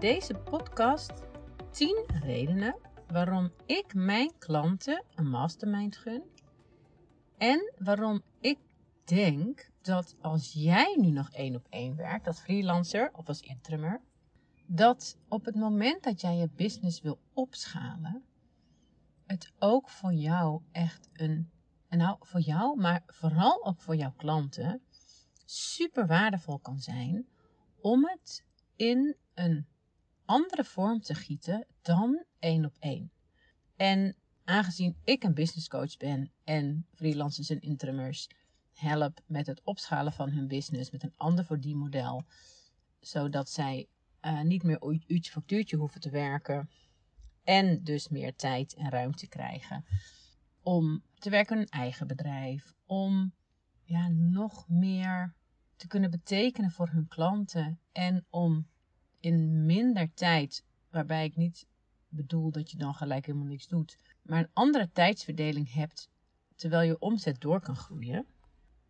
deze podcast 10 redenen waarom ik mijn klanten een mastermind gun. En waarom ik denk dat als jij nu nog één op één werkt, als freelancer of als interimmer, dat op het moment dat jij je business wil opschalen, het ook voor jou echt een, nou voor jou, maar vooral ook voor jouw klanten, super waardevol kan zijn om het in een andere vorm te gieten dan één op één. En aangezien ik een business coach ben en freelancers en interimmers help met het opschalen van hun business met een ander verdienmodel, zodat zij uh, niet meer uurtje factuurtje hoeven te werken en dus meer tijd en ruimte krijgen om te werken in hun eigen bedrijf, om ja, nog meer te kunnen betekenen voor hun klanten en om in minder tijd, waarbij ik niet bedoel dat je dan gelijk helemaal niks doet, maar een andere tijdsverdeling hebt terwijl je omzet door kan groeien,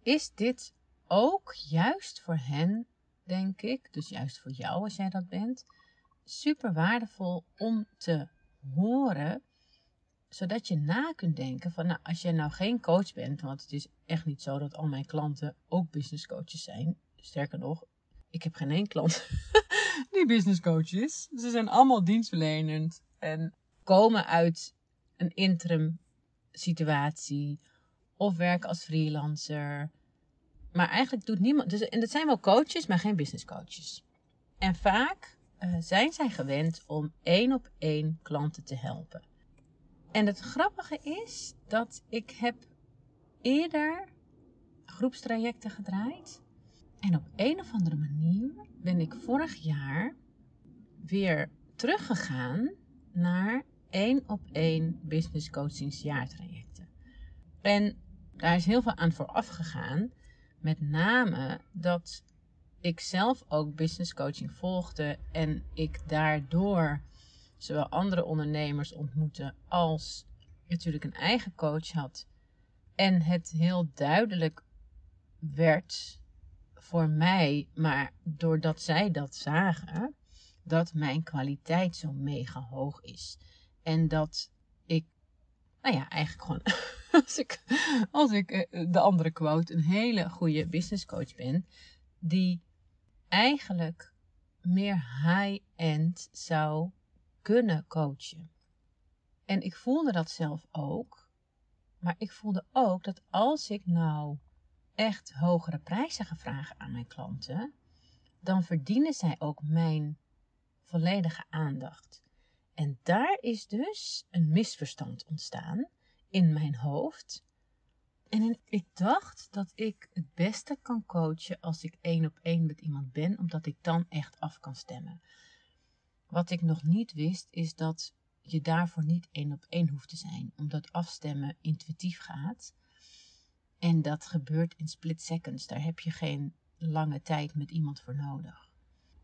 is dit ook juist voor hen, denk ik, dus juist voor jou als jij dat bent, super waardevol om te horen zodat je na kunt denken van, nou, als jij nou geen coach bent, want het is echt niet zo dat al mijn klanten ook business coaches zijn. Sterker nog, ik heb geen één klant die business coach is. Ze zijn allemaal dienstverlenend en komen uit een interim situatie of werken als freelancer. Maar eigenlijk doet niemand. Dus, en dat zijn wel coaches, maar geen business coaches. En vaak uh, zijn zij gewend om één op één klanten te helpen. En het grappige is dat ik heb eerder groepstrajecten gedraaid. En op een of andere manier ben ik vorig jaar weer teruggegaan naar één op één business coachingsjaartrajecten. En daar is heel veel aan vooraf gegaan. Met name dat ik zelf ook business coaching volgde en ik daardoor zowel andere ondernemers ontmoette als natuurlijk een eigen coach had. En het heel duidelijk werd voor mij, maar doordat zij dat zagen, dat mijn kwaliteit zo mega hoog is. En dat ik, nou ja, eigenlijk gewoon, als ik, als ik eh, de andere quote, een hele goede business coach ben, die eigenlijk meer high-end zou kunnen coachen. En ik voelde dat zelf ook. Maar ik voelde ook dat als ik nou echt hogere prijzen vragen aan mijn klanten, dan verdienen zij ook mijn volledige aandacht. En daar is dus een misverstand ontstaan in mijn hoofd. En ik dacht dat ik het beste kan coachen als ik één op één met iemand ben, omdat ik dan echt af kan stemmen. Wat ik nog niet wist, is dat je daarvoor niet één op één hoeft te zijn, omdat afstemmen intuïtief gaat. En dat gebeurt in split seconds. Daar heb je geen lange tijd met iemand voor nodig.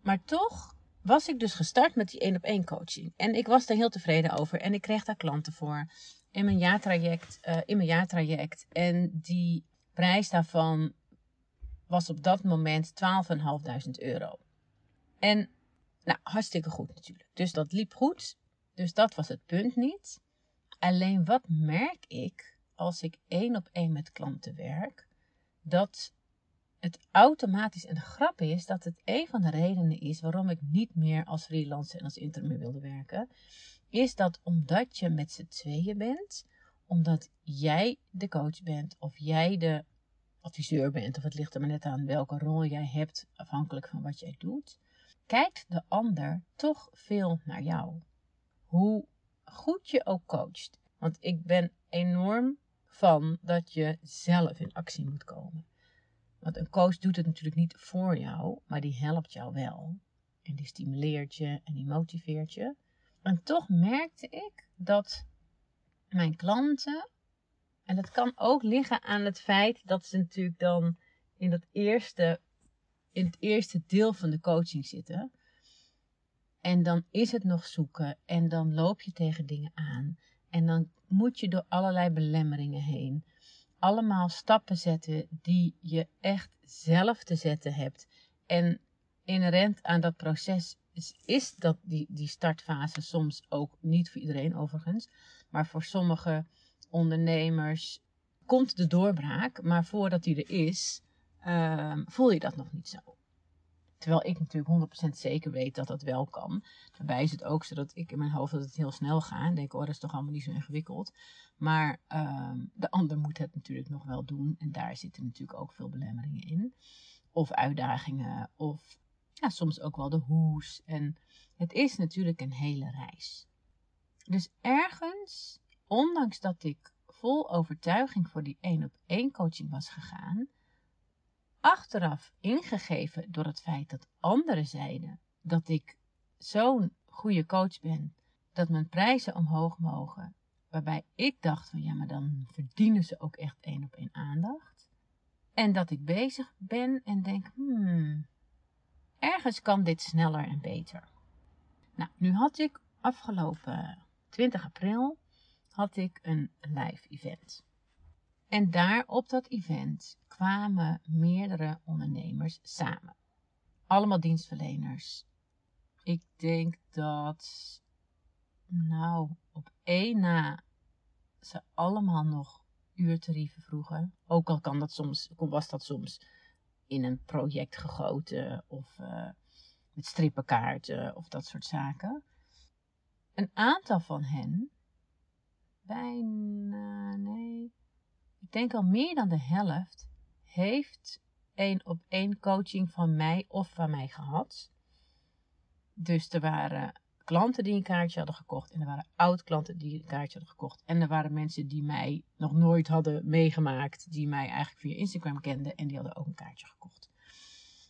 Maar toch was ik dus gestart met die één op één coaching. En ik was daar heel tevreden over. En ik kreeg daar klanten voor in mijn jaartraject. Uh, in mijn jaartraject. En die prijs daarvan was op dat moment 12.500 euro. En nou, hartstikke goed natuurlijk. Dus dat liep goed. Dus dat was het punt niet. Alleen wat merk ik als ik één op één met klanten werk? Dat het automatisch, en de grap is dat het een van de redenen is waarom ik niet meer als freelancer en als interim wilde werken, is dat omdat je met z'n tweeën bent, omdat jij de coach bent of jij de adviseur bent, of het ligt er maar net aan welke rol jij hebt, afhankelijk van wat jij doet, kijkt de ander toch veel naar jou. Hoe goed je ook coacht. Want ik ben enorm van dat je zelf in actie moet komen. Want een coach doet het natuurlijk niet voor jou, maar die helpt jou wel. En die stimuleert je en die motiveert je. En toch merkte ik dat mijn klanten, en dat kan ook liggen aan het feit dat ze natuurlijk dan in dat eerste in het eerste deel van de coaching zitten. En dan is het nog zoeken en dan loop je tegen dingen aan. En dan moet je door allerlei belemmeringen heen. Allemaal stappen zetten die je echt zelf te zetten hebt. En inherent aan dat proces is, dat die, die startfase soms ook niet voor iedereen overigens. Maar voor sommige ondernemers komt de doorbraak. Maar voordat die er is, ehm, voel je dat nog niet zo. Terwijl ik natuurlijk 100% zeker weet dat dat wel kan. Daarbij is het ook zo dat ik in mijn hoofd dat het heel snel gaat. En denk, oh, dat is toch allemaal niet zo ingewikkeld. Maar ehm, de ander moet het natuurlijk nog wel doen. En daar zitten natuurlijk ook veel belemmeringen in. Of uitdagingen. Of ja, soms ook wel de hoes. En het is natuurlijk een hele reis. Dus ergens, ondanks dat ik vol overtuiging voor die één op één coaching was gegaan, achteraf ingegeven door het feit dat anderen zeiden dat ik zo'n goede coach ben, dat mijn prijzen omhoog mogen, waarbij ik dacht van ja, maar dan verdienen ze ook echt één op één aandacht. En dat ik bezig ben en denk, hmm, ergens kan dit sneller en beter. Nou, nu had ik afgelopen 20 april had ik een live event. En daar op dat event kwamen meerdere ondernemers samen. Allemaal dienstverleners. Ik denk dat, nou, op één na ze allemaal nog uurtarieven vroegen. Ook al kan dat soms, was dat soms in een project gegoten of uh, met strippenkaarten of dat soort zaken. Een aantal van hen, bijna, nee, ik denk al meer dan de helft, heeft één op één coaching van mij of van mij gehad. Dus er waren klanten die een kaartje hadden gekocht. En er waren oud-klanten die een kaartje hadden gekocht. En er waren mensen die mij nog nooit hadden meegemaakt. Die mij eigenlijk via Instagram kenden. En die hadden ook een kaartje gekocht.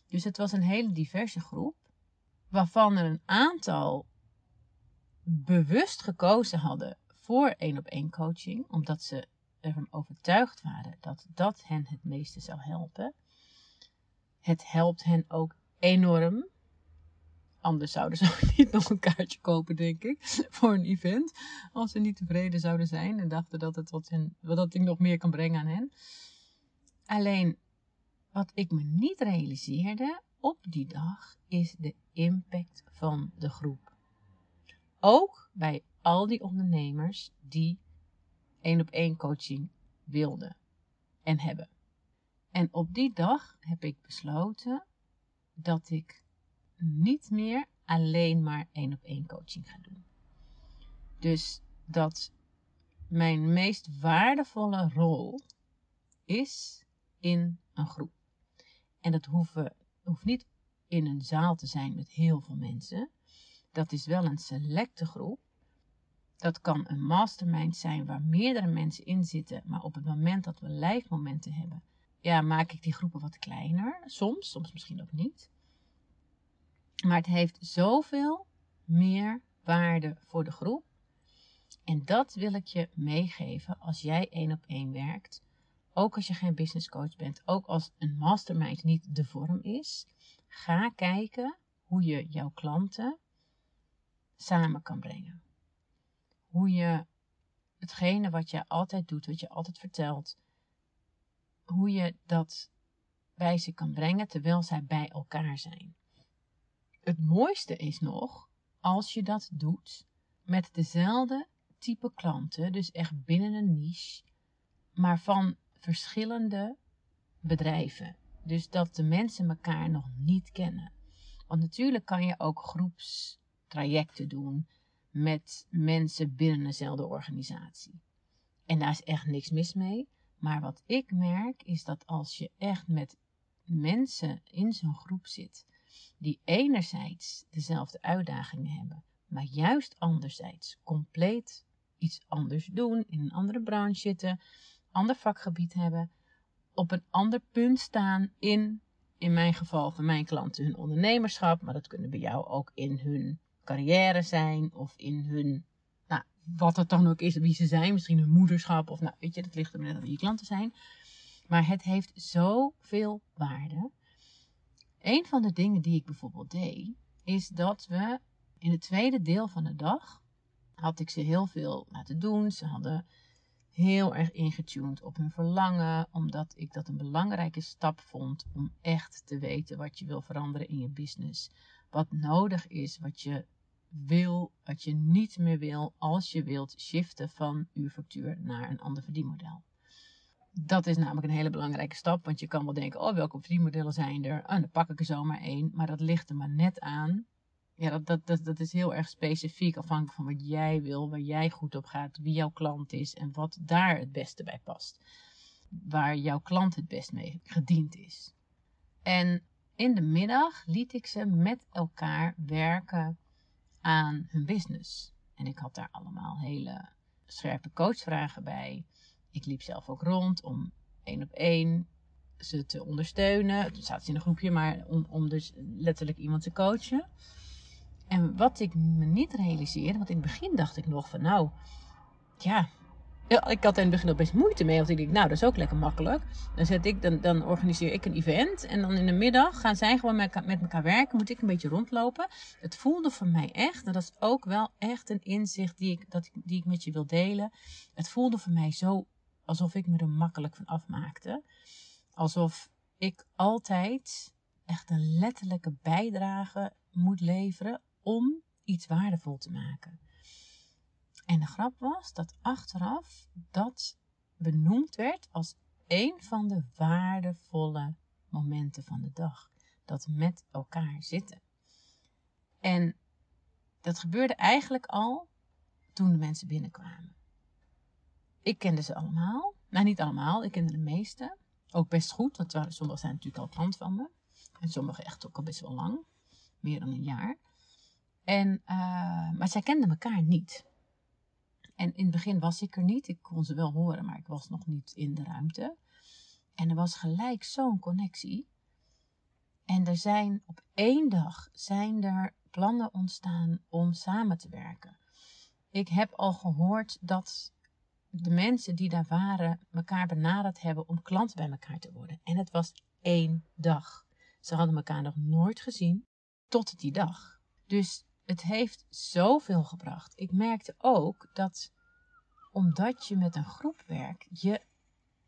Dus het was een hele diverse groep. Waarvan er een aantal bewust gekozen hadden voor één op één coaching. Omdat ze ervan overtuigd waren dat dat hen het meeste zou helpen. Het helpt hen ook enorm. Anders zouden ze ook niet nog een kaartje kopen, denk ik, voor een event. Als ze niet tevreden zouden zijn en dachten dat, het wat hen, dat ik nog meer kan brengen aan hen. Alleen, wat ik me niet realiseerde op die dag, is de impact van de groep. Ook bij al die ondernemers die één op één coaching wilden en hebben. En op die dag heb ik besloten dat ik niet meer alleen maar één op één coaching ga doen. Dus dat mijn meest waardevolle rol is in een groep. En dat hoeft, hoeft niet in een zaal te zijn met heel veel mensen. Dat is wel een selecte groep. Dat kan een mastermind zijn waar meerdere mensen in zitten, maar op het moment dat we live momenten hebben, ja, maak ik die groepen wat kleiner. Soms, soms misschien ook niet. Maar het heeft zoveel meer waarde voor de groep. En dat wil ik je meegeven als jij één op één werkt. Ook als je geen business coach bent, ook als een mastermind niet de vorm is. Ga kijken hoe je jouw klanten samen kan brengen hoe je hetgene wat je altijd doet, wat je altijd vertelt, hoe je dat bij ze kan brengen terwijl zij bij elkaar zijn. Het mooiste is nog als je dat doet met dezelfde type klanten, dus echt binnen een niche, maar van verschillende bedrijven. Dus dat de mensen elkaar nog niet kennen. Want natuurlijk kan je ook groepstrajecten doen met mensen binnen dezelfde organisatie. En daar is echt niks mis mee. Maar wat ik merk is dat als je echt met mensen in zo'n groep zit, die enerzijds dezelfde uitdagingen hebben, maar juist anderzijds compleet iets anders doen, in een andere branche zitten, ander vakgebied hebben, op een ander punt staan in, in mijn geval van mijn klanten, hun ondernemerschap, maar dat kunnen bij jou ook in hun carrière zijn of in hun, nou, wat het dan ook is, wie ze zijn, misschien hun moederschap of nou, weet je, dat ligt er net aan wie je klanten zijn. Maar het heeft zoveel waarde. Een van de dingen die ik bijvoorbeeld deed, is dat we in het tweede deel van de dag had ik ze heel veel laten doen. Ze hadden heel erg ingetuned op hun verlangen, omdat ik dat een belangrijke stap vond om echt te weten wat je wil veranderen in je business wat nodig is, wat je wil, wat je niet meer wil als je wilt shiften van uurfactuur naar een ander verdienmodel. Dat is namelijk een hele belangrijke stap, want je kan wel denken, oh welke verdienmodellen zijn er? Oh, dan pak ik er zomaar één, maar dat ligt er maar net aan. Ja, dat, dat, dat, dat is heel erg specifiek, afhankelijk van wat jij wil, waar jij goed op gaat, wie jouw klant is en wat daar het beste bij past. Waar jouw klant het best mee gediend is. En in de middag liet ik ze met elkaar werken aan hun business. En ik had daar allemaal hele scherpe coachvragen bij. Ik liep zelf ook rond om één op één ze te ondersteunen. Zaten ze in een groepje, maar om, om dus letterlijk iemand te coachen. En wat ik me niet realiseerde, want in het begin dacht ik nog van nou, ja, ik had in het begin al best moeite mee. Want ik dacht, nou, dat is ook lekker makkelijk. Dan, zet ik, dan, dan organiseer ik een event. En dan in de middag gaan zij gewoon met, met elkaar werken. Moet ik een beetje rondlopen. Het voelde voor mij echt, en dat is ook wel echt een inzicht die ik, dat, die ik met je wil delen. Het voelde voor mij zo alsof ik me er makkelijk van afmaakte. Alsof ik altijd echt een letterlijke bijdrage moet leveren om iets waardevol te maken. En de grap was dat achteraf dat benoemd werd als een van de waardevolle momenten van de dag. Dat met elkaar zitten. En dat gebeurde eigenlijk al toen de mensen binnenkwamen. Ik kende ze allemaal. Nou, niet allemaal. Ik kende de meeste. Ook best goed, want sommigen zijn natuurlijk al klant van me. En sommigen echt ook al best wel lang. Meer dan een jaar. En, uh, maar zij kenden elkaar niet. En in het begin was ik er niet. Ik kon ze wel horen, maar ik was nog niet in de ruimte. En er was gelijk zo'n connectie. En er zijn op één dag zijn er plannen ontstaan om samen te werken. Ik heb al gehoord dat de mensen die daar waren elkaar benaderd hebben om klant bij elkaar te worden. En het was één dag. Ze hadden elkaar nog nooit gezien tot die dag. Dus het heeft zoveel gebracht. Ik merkte ook dat omdat je met een groep werkt, je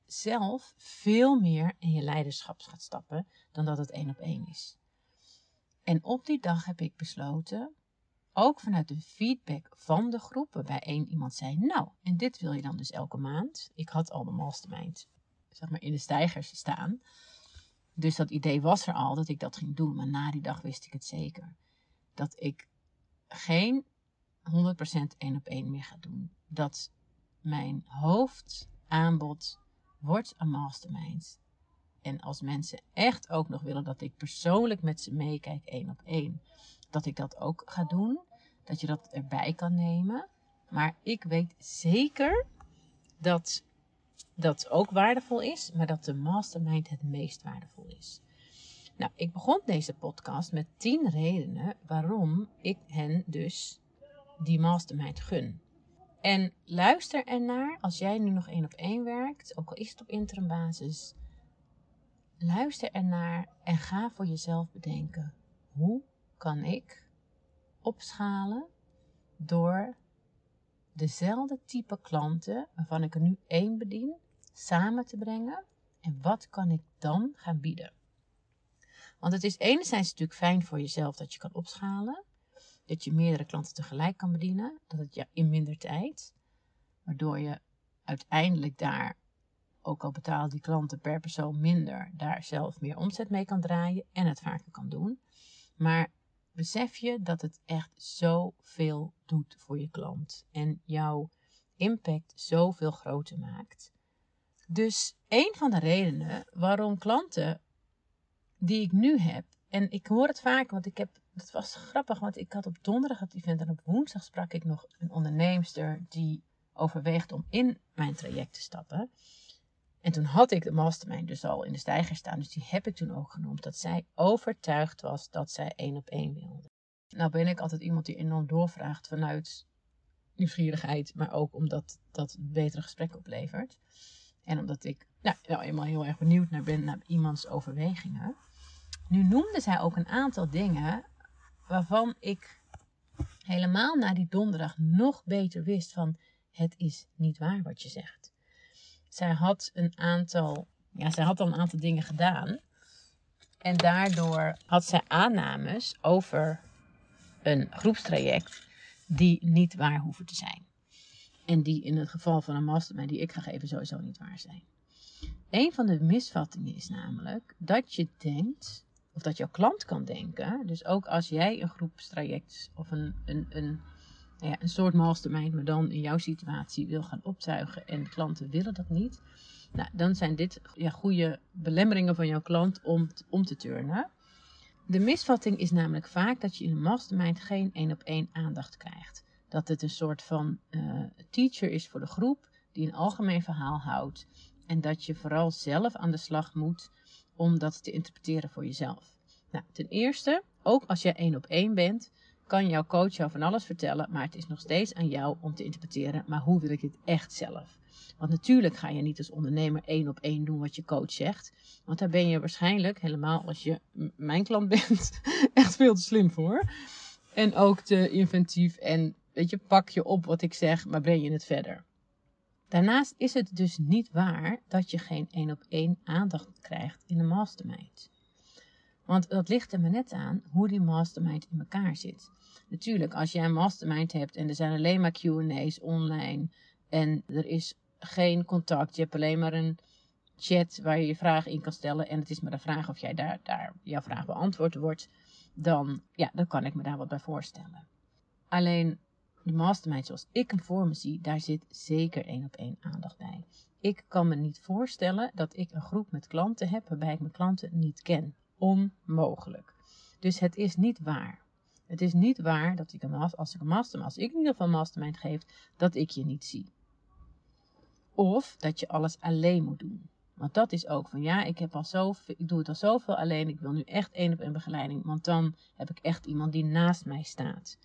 zelf veel meer in je leiderschap gaat stappen dan dat het één op één is. En op die dag heb ik besloten, ook vanuit de feedback van de groep, waarbij één iemand zei: Nou, en dit wil je dan dus elke maand. Ik had al de mastermind zeg maar, in de stijgers staan. Dus dat idee was er al dat ik dat ging doen. Maar na die dag wist ik het zeker. Dat ik geen 100% één op één meer ga doen. Dat mijn hoofdaanbod wordt een mastermind. En als mensen echt ook nog willen dat ik persoonlijk met ze meekijk één op één, dat ik dat ook ga doen. Dat je dat erbij kan nemen. Maar ik weet zeker dat dat ook waardevol is, maar dat de mastermind het meest waardevol is. Nou, ik begon deze podcast met 10 redenen waarom ik hen dus die mastermind gun. En luister ernaar als jij nu nog één op één werkt, ook al is het op interim basis. Luister ernaar en ga voor jezelf bedenken: hoe kan ik opschalen door dezelfde type klanten, waarvan ik er nu één bedien, samen te brengen? En wat kan ik dan gaan bieden? Want het is enerzijds natuurlijk fijn voor jezelf dat je kan opschalen. Dat je meerdere klanten tegelijk kan bedienen. Dat het ja, in minder tijd. Waardoor je uiteindelijk daar, ook al betalen die klanten per persoon minder, daar zelf meer omzet mee kan draaien en het vaker kan doen. Maar besef je dat het echt zoveel doet voor je klant en jouw impact zoveel groter maakt. Dus een van de redenen waarom klanten die ik nu heb, en ik hoor het vaak, want ik heb dat was grappig, want ik had op donderdag het event en op woensdag sprak ik nog een onderneemster die overweegt om in mijn traject te stappen. En toen had ik de mastermind dus al in de stijger staan, dus die heb ik toen ook genoemd, dat zij overtuigd was dat zij één op één wilde. Nou ben ik altijd iemand die enorm doorvraagt vanuit nieuwsgierigheid, maar ook omdat dat betere gesprekken oplevert. En omdat ik nou, nou eenmaal heel erg benieuwd naar ben naar iemands overwegingen. Nu noemde zij ook een aantal dingen waarvan ik helemaal na die donderdag nog beter wist van het is niet waar wat je zegt. Zij had een aantal, ja, zij had al een aantal dingen gedaan En daardoor had zij aannames over een groepstraject die niet waar hoeven te zijn. En die in het geval van een mastermind die ik ga geven sowieso niet waar zijn. Een van de misvattingen is namelijk dat je denkt, of dat jouw klant kan denken, dus ook als jij een groepstraject of een, een, een, nou ja, een soort mastermind, maar dan in jouw situatie wil gaan optuigen en klanten willen dat niet, nou, dan zijn dit ja, goede belemmeringen van jouw klant om, om te turnen. De misvatting is namelijk vaak dat je in een mastermind geen één op één aandacht krijgt. Dat het een soort van uh, teacher is voor de groep die een algemeen verhaal houdt. En dat je vooral zelf aan de slag moet om dat te interpreteren voor jezelf. Nou, ten eerste, ook als je één op één bent, kan jouw coach jou van alles vertellen, maar het is nog steeds aan jou om te interpreteren. Maar hoe wil ik dit echt zelf? Want natuurlijk ga je niet als ondernemer één op één doen wat je coach zegt. Want daar ben je waarschijnlijk, helemaal als je mijn klant bent, echt veel te slim voor. En ook te inventief en weet je, pak je op wat ik zeg, maar breng je het verder. Daarnaast is het dus niet waar dat je geen één op één aandacht krijgt in een mastermind. Want dat ligt er maar net aan hoe die mastermind in elkaar zit. Natuurlijk, als jij een mastermind hebt en er zijn alleen maar QA's online en er is geen contact. Je hebt alleen maar een chat waar je je vragen in kan stellen. En het is maar de vraag of jij daar, daar jouw vraag beantwoord wordt. Dan, ja, dan kan ik me daar wat bij voorstellen. Alleen de mastermind zoals ik hem voor me zie, daar zit zeker één op één aandacht bij. Ik kan me niet voorstellen dat ik een groep met klanten heb waarbij ik mijn klanten niet ken. Onmogelijk. Dus het is niet waar. Het is niet waar dat ik een, als ik een mastermind, als ik in ieder geval een mastermind geef, dat ik je niet zie. Of dat je alles alleen moet doen. Want dat is ook van ja, ik, heb al zoveel, ik doe het al zoveel alleen. Ik wil nu echt één op één begeleiding. Want dan heb ik echt iemand die naast mij staat.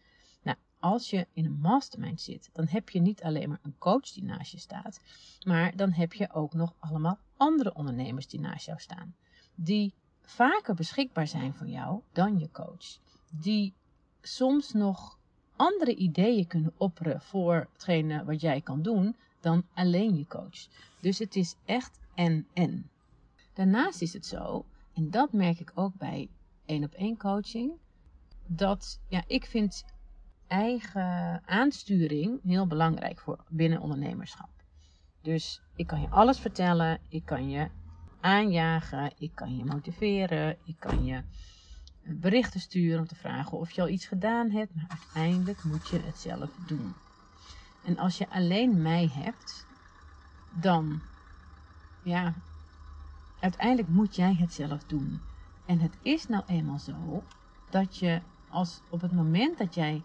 Als je in een mastermind zit, dan heb je niet alleen maar een coach die naast je staat. Maar dan heb je ook nog allemaal andere ondernemers die naast jou staan. Die vaker beschikbaar zijn voor jou dan je coach. Die soms nog andere ideeën kunnen opperen voor hetgene wat jij kan doen dan alleen je coach. Dus het is echt en en. Daarnaast is het zo, en dat merk ik ook bij één op één coaching, dat ja, ik vind eigen aansturing heel belangrijk voor binnen ondernemerschap. Dus ik kan je alles vertellen, ik kan je aanjagen, ik kan je motiveren, ik kan je berichten sturen om te vragen of je al iets gedaan hebt, maar uiteindelijk moet je het zelf doen. En als je alleen mij hebt, dan, ja, uiteindelijk moet jij het zelf doen. En het is nou eenmaal zo dat je als op het moment dat jij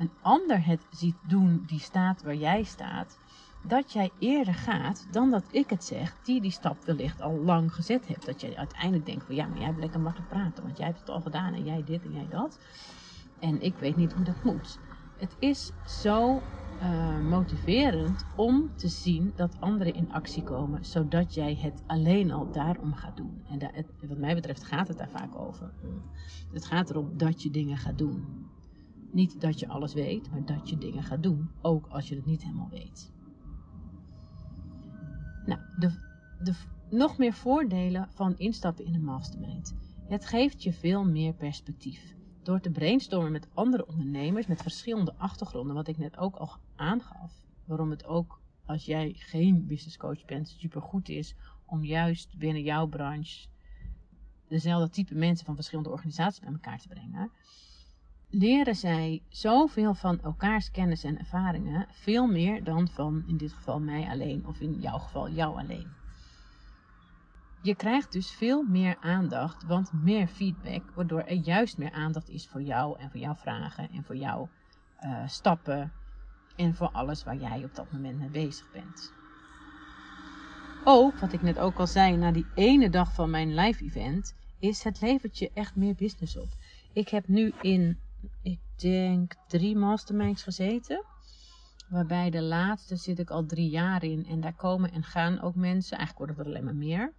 een ander het ziet doen die staat waar jij staat, dat jij eerder gaat dan dat ik het zeg, die die stap wellicht al lang gezet hebt. Dat jij uiteindelijk denkt van ja, maar jij hebt lekker makkelijk praten, want jij hebt het al gedaan en jij dit en jij dat. En ik weet niet hoe dat moet. Het is zo uh, motiverend om te zien dat anderen in actie komen, zodat jij het alleen al daarom gaat doen. En wat mij betreft gaat het daar vaak over. Het gaat erom dat je dingen gaat doen. Niet dat je alles weet, maar dat je dingen gaat doen, ook als je het niet helemaal weet. Nou, de, de, nog meer voordelen van instappen in een mastermind. Het geeft je veel meer perspectief. Door te brainstormen met andere ondernemers met verschillende achtergronden, wat ik net ook al aangaf, waarom het ook als jij geen business coach bent super goed is om juist binnen jouw branche dezelfde type mensen van verschillende organisaties bij elkaar te brengen, leren zij zoveel van elkaars kennis en ervaringen, veel meer dan van in dit geval mij alleen of in jouw geval jou alleen. Je krijgt dus veel meer aandacht, want meer feedback, waardoor er juist meer aandacht is voor jou en voor jouw vragen en voor jouw uh, stappen en voor alles waar jij op dat moment mee bezig bent. Ook, wat ik net ook al zei, na die ene dag van mijn live event, is het levert je echt meer business op. Ik heb nu in, ik denk, drie masterminds gezeten. Waarbij de laatste zit ik al drie jaar in. En daar komen en gaan ook mensen. Eigenlijk worden er alleen maar meer.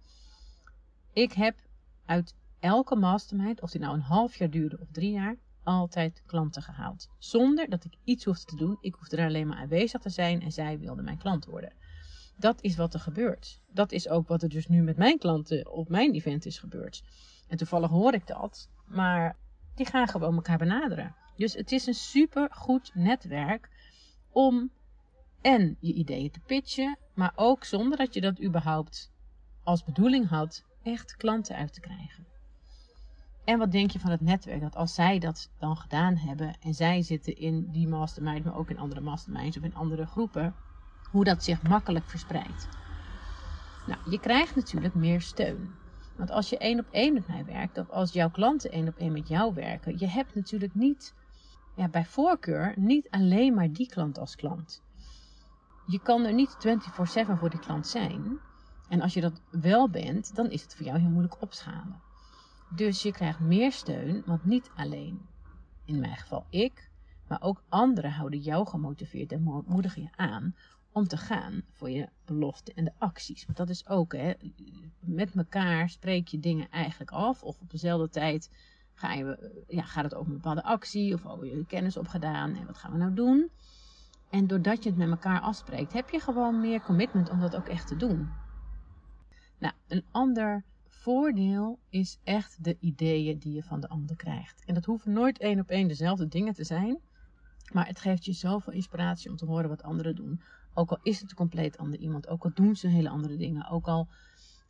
Ik heb uit elke mastermind, of die nou een half jaar duurde of drie jaar, altijd klanten gehaald. Zonder dat ik iets hoefde te doen. Ik hoefde er alleen maar aanwezig te zijn en zij wilden mijn klant worden. Dat is wat er gebeurt. Dat is ook wat er dus nu met mijn klanten op mijn event is gebeurd. En toevallig hoor ik dat, maar die gaan gewoon elkaar benaderen. Dus het is een super goed netwerk om en je ideeën te pitchen, maar ook zonder dat je dat überhaupt als bedoeling had, echt klanten uit te krijgen. En wat denk je van het netwerk? Dat als zij dat dan gedaan hebben en zij zitten in die mastermind, maar ook in andere masterminds of in andere groepen, hoe dat zich makkelijk verspreidt. Nou, je krijgt natuurlijk meer steun. Want als je één op één met mij werkt, of als jouw klanten één op één met jou werken, je hebt natuurlijk niet, ja, bij voorkeur, niet alleen maar die klant als klant. Je kan er niet 24/7 voor die klant zijn. En als je dat wel bent, dan is het voor jou heel moeilijk opschalen. Dus je krijgt meer steun, want niet alleen, in mijn geval ik, maar ook anderen houden jou gemotiveerd en moedigen je aan om te gaan voor je belofte en de acties. Want dat is ook, hè, met elkaar spreek je dingen eigenlijk af. Of op dezelfde tijd ga je, ja, gaat het over een bepaalde actie of over je kennis opgedaan en wat gaan we nou doen. En doordat je het met elkaar afspreekt, heb je gewoon meer commitment om dat ook echt te doen. Nou, een ander voordeel is echt de ideeën die je van de ander krijgt. En dat hoeven nooit één op één dezelfde dingen te zijn. Maar het geeft je zoveel inspiratie om te horen wat anderen doen. Ook al is het een compleet ander iemand. Ook al doen ze hele andere dingen. Ook al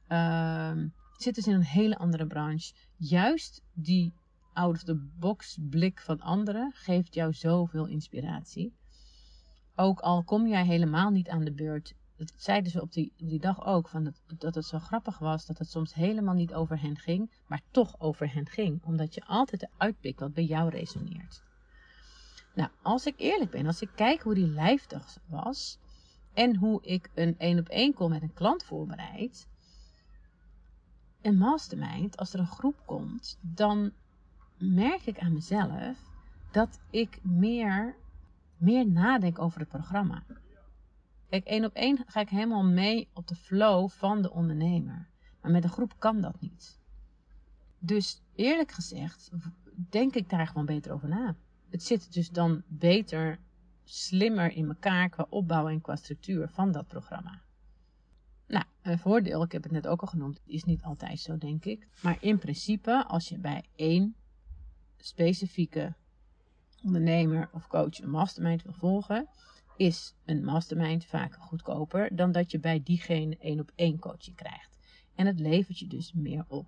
uh, zitten ze in een hele andere branche. Juist die out-of-the-box blik van anderen geeft jou zoveel inspiratie. Ook al kom jij helemaal niet aan de beurt dat zeiden ze op die, die dag ook, van dat, dat het zo grappig was dat het soms helemaal niet over hen ging, maar toch over hen ging, omdat je altijd uitpikt wat bij jou resoneert. Nou, als ik eerlijk ben, als ik kijk hoe die lijfdag was en hoe ik een één op één call met een klant voorbereid, een mastermind, als er een groep komt, dan merk ik aan mezelf dat ik meer, meer nadenk over het programma. Kijk, één op één ga ik helemaal mee op de flow van de ondernemer. Maar met een groep kan dat niet. Dus eerlijk gezegd, denk ik daar gewoon beter over na. Het zit dus dan beter, slimmer in elkaar qua opbouw en qua structuur van dat programma. Nou, een voordeel, ik heb het net ook al genoemd, is niet altijd zo, denk ik. Maar in principe, als je bij één specifieke ondernemer of coach een mastermind wil volgen, is een mastermind vaak goedkoper dan dat je bij diegene één op één coaching krijgt. En het levert je dus meer op.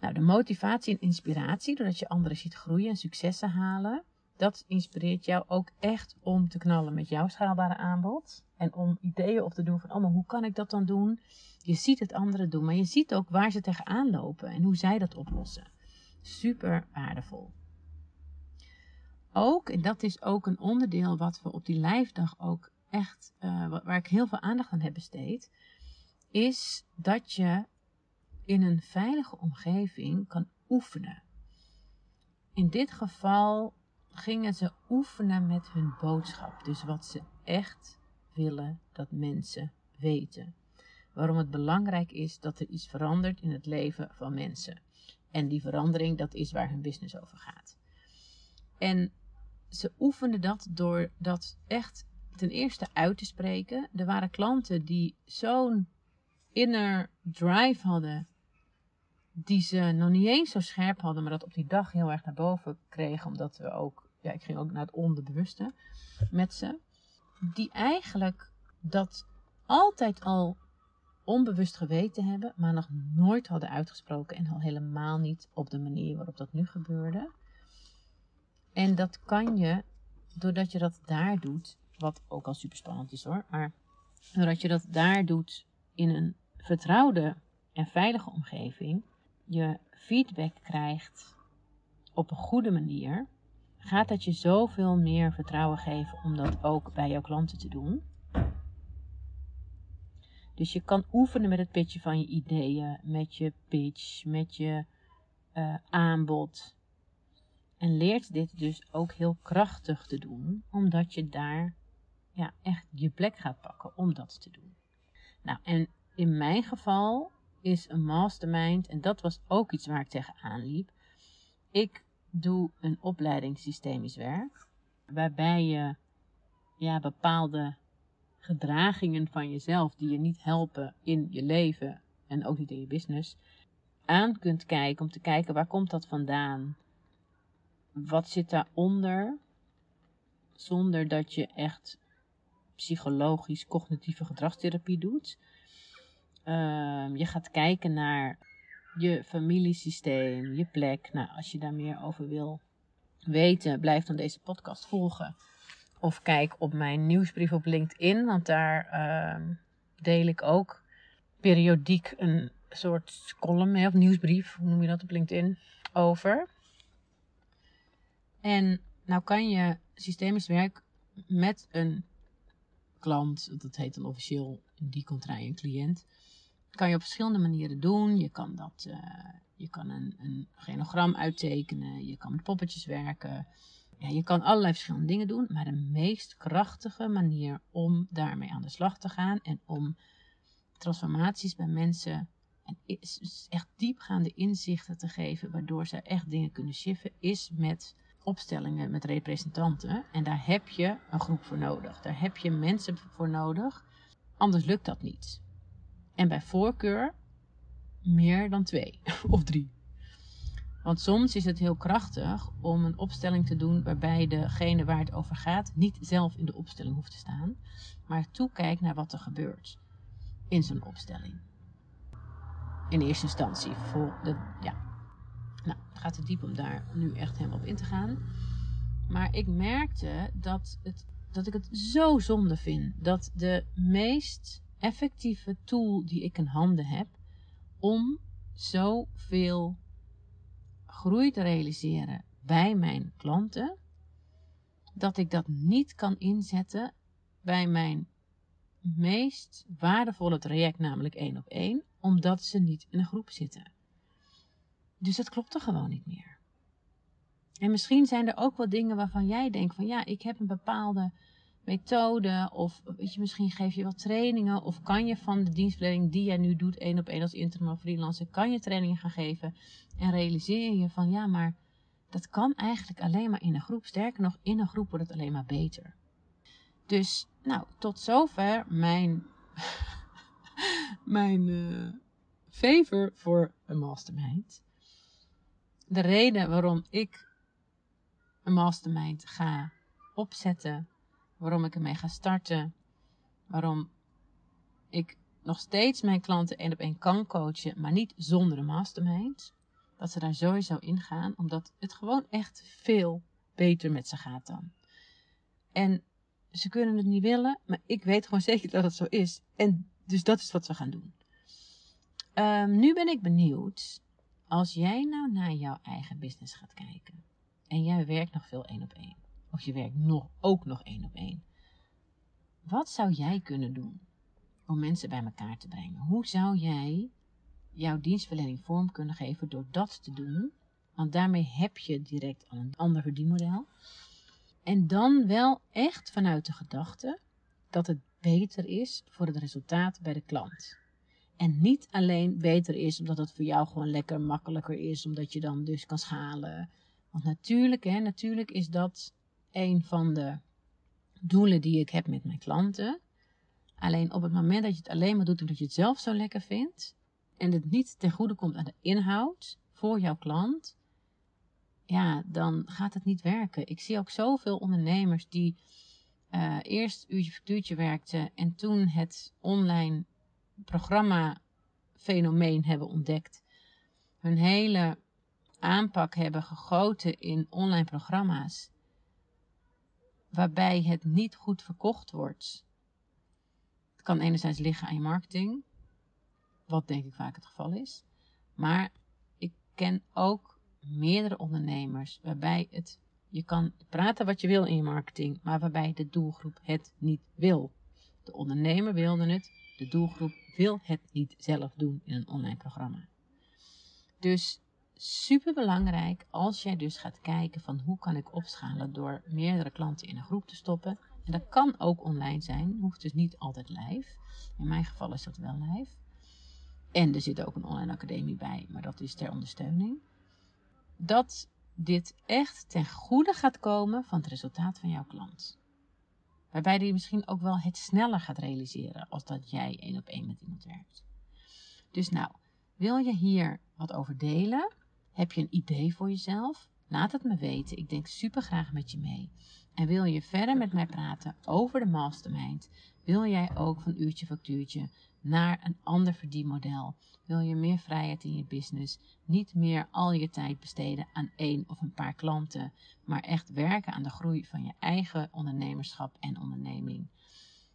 Nou, de motivatie en inspiratie, doordat je anderen ziet groeien en successen halen, dat inspireert jou ook echt om te knallen met jouw schaalbare aanbod. En om ideeën op te doen van, oh, hoe kan ik dat dan doen? Je ziet het anderen doen, maar je ziet ook waar ze tegenaan lopen en hoe zij dat oplossen. Super waardevol ook, en dat is ook een onderdeel wat we op die lijfdag ook echt, uh, waar ik heel veel aandacht aan heb besteed, is dat je in een veilige omgeving kan oefenen. In dit geval gingen ze oefenen met hun boodschap, dus wat ze echt willen dat mensen weten. Waarom het belangrijk is dat er iets verandert in het leven van mensen. En die verandering, dat is waar hun business over gaat. En ze oefenden dat door dat echt ten eerste uit te spreken. Er waren klanten die zo'n inner drive hadden, die ze nog niet eens zo scherp hadden, maar dat op die dag heel erg naar boven kregen, omdat we ook, ja, ik ging ook naar het onderbewuste met ze, die eigenlijk dat altijd al onbewust geweten hebben, maar nog nooit hadden uitgesproken en al helemaal niet op de manier waarop dat nu gebeurde. En dat kan je, doordat je dat daar doet, wat ook al super spannend is hoor, maar doordat je dat daar doet in een vertrouwde en veilige omgeving, je feedback krijgt op een goede manier, gaat dat je zoveel meer vertrouwen geven om dat ook bij jouw klanten te doen. Dus je kan oefenen met het pitchen van je ideeën, met je pitch, met je uh, aanbod, en leert dit dus ook heel krachtig te doen, omdat je daar ja, echt je plek gaat pakken om dat te doen. Nou, en in mijn geval is een mastermind, en dat was ook iets waar ik tegenaan liep. Ik doe een opleiding systemisch werk, waarbij je ja, bepaalde gedragingen van jezelf die je niet helpen in je leven en ook niet in je business, aan kunt kijken om te kijken waar komt dat vandaan? Wat zit daaronder? Zonder dat je echt psychologisch cognitieve gedragstherapie doet. Ehm, je gaat kijken naar je familiesysteem, je plek. Nou, als je daar meer over wil weten, blijf dan deze podcast volgen. Of kijk op mijn nieuwsbrief op LinkedIn, want daar ehm, deel ik ook periodiek een soort column of nieuwsbrief, hoe noem je dat op LinkedIn, over. En nou kan je systemisch werk met een klant, dat heet dan officieel in die contraille een cliënt, kan je op verschillende manieren doen. Je kan, dat, uh, je kan een, een genogram uittekenen, je kan met poppetjes werken. Ja, je kan allerlei verschillende dingen doen, maar de meest krachtige manier om daarmee aan de slag te gaan en om transformaties bij mensen en echt diepgaande inzichten te geven, waardoor ze echt dingen kunnen shiften, is met opstellingen met representanten. En daar heb je een groep voor nodig. Daar heb je mensen voor nodig. Anders lukt dat niet. En bij voorkeur meer dan twee of drie. Want soms is het heel krachtig om een opstelling te doen waarbij degene waar het over gaat niet zelf in de opstelling hoeft te staan, maar toekijkt naar wat er gebeurt in zo'n opstelling. In eerste instantie. Voor de, ja. Nou, het gaat te diep om daar nu echt helemaal op in te gaan. Maar ik merkte dat, het, dat ik het zo zonde vind dat de meest effectieve tool die ik in handen heb om zoveel groei te realiseren bij mijn klanten, dat ik dat niet kan inzetten bij mijn meest waardevolle traject, namelijk één op één, omdat ze niet in een groep zitten. Dus dat klopt er gewoon niet meer. En misschien zijn er ook wel dingen waarvan jij denkt van ja, ik heb een bepaalde methode of weet je, misschien geef je wat trainingen of kan je van de dienstverlening die jij nu doet, één op één als interim of freelancer, kan je trainingen gaan geven en realiseer je van ja, maar dat kan eigenlijk alleen maar in een groep. Sterker nog, in een groep wordt het alleen maar beter. Dus, nou, tot zover mijn, mijn uh, favor voor een mastermind. De reden waarom ik een mastermind ga opzetten waarom ik ermee ga starten, waarom ik nog steeds mijn klanten één op één kan coachen, maar niet zonder een mastermind. Dat ze daar sowieso in gaan, omdat het gewoon echt veel beter met ze gaat dan. En ze kunnen het niet willen, maar ik weet gewoon zeker dat het zo is. En dus dat is wat we gaan doen. Um, nu ben ik benieuwd, als jij nou naar jouw eigen business gaat kijken en jij werkt nog veel één op één of je werkt nog, ook nog één op één. Wat zou jij kunnen doen om mensen bij elkaar te brengen? Hoe zou jij jouw dienstverlening vorm kunnen geven door dat te doen? Want daarmee heb je direct al een ander verdienmodel. En dan wel echt vanuit de gedachte dat het beter is voor het resultaat bij de klant. En niet alleen beter is omdat het voor jou gewoon lekker makkelijker is, omdat je dan dus kan schalen. Want natuurlijk, hè, natuurlijk is dat een van de doelen die ik heb met mijn klanten. Alleen op het moment dat je het alleen maar doet omdat je het zelf zo lekker vindt en het niet ten goede komt aan de inhoud voor jouw klant, ja, dan gaat het niet werken. Ik zie ook zoveel ondernemers die uh, eerst uurtje factuurtje werkten en toen het online programma fenomeen hebben ontdekt. Hun hele aanpak hebben gegoten in online programma's waarbij het niet goed verkocht wordt. Het kan enerzijds liggen aan je marketing, wat denk ik vaak het geval is. Maar ik ken ook meerdere ondernemers waarbij het, je kan praten wat je wil in je marketing, maar waarbij de doelgroep het niet wil. De ondernemer wilde het, de doelgroep wil het niet zelf doen in een online programma. Dus super belangrijk als jij dus gaat kijken van hoe kan ik opschalen door meerdere klanten in een groep te stoppen. En dat kan ook online zijn, hoeft dus niet altijd live. In mijn geval is dat wel live. En er zit ook een online academie bij, maar dat is ter ondersteuning. Dat dit echt ten goede gaat komen van het resultaat van jouw klant. Waarbij die misschien ook wel het sneller gaat realiseren als dat jij één op één met iemand werkt. Dus nou, wil je hier wat over delen? Heb je een idee voor jezelf? Laat het me weten. Ik denk super graag met je mee. En wil je verder met mij praten over de mastermind? Wil jij ook van uurtje factuurtje naar een ander verdienmodel? Wil je meer vrijheid in je business? Niet meer al je tijd besteden aan één of een paar klanten, maar echt werken aan de groei van je eigen ondernemerschap en onderneming?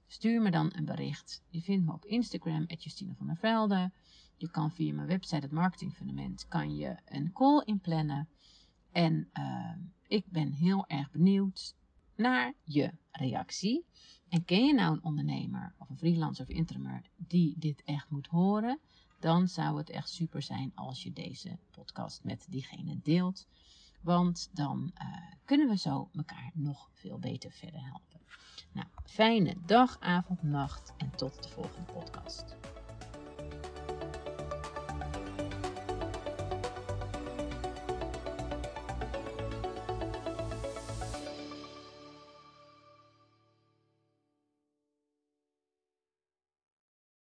Stuur me dan een bericht. Je vindt me op Instagram, Justine van der Velde. Je kan via mijn website, het Marketing Fundament, kan je een call inplannen. En uh, ik ben heel erg benieuwd naar je reactie. En ken je nou een ondernemer of een freelancer of interimmer die dit echt moet horen? Dan zou het echt super zijn als je deze podcast met diegene deelt. Want dan uh, kunnen we zo elkaar nog veel beter verder helpen. Nou, fijne dag, avond, nacht en tot de volgende podcast.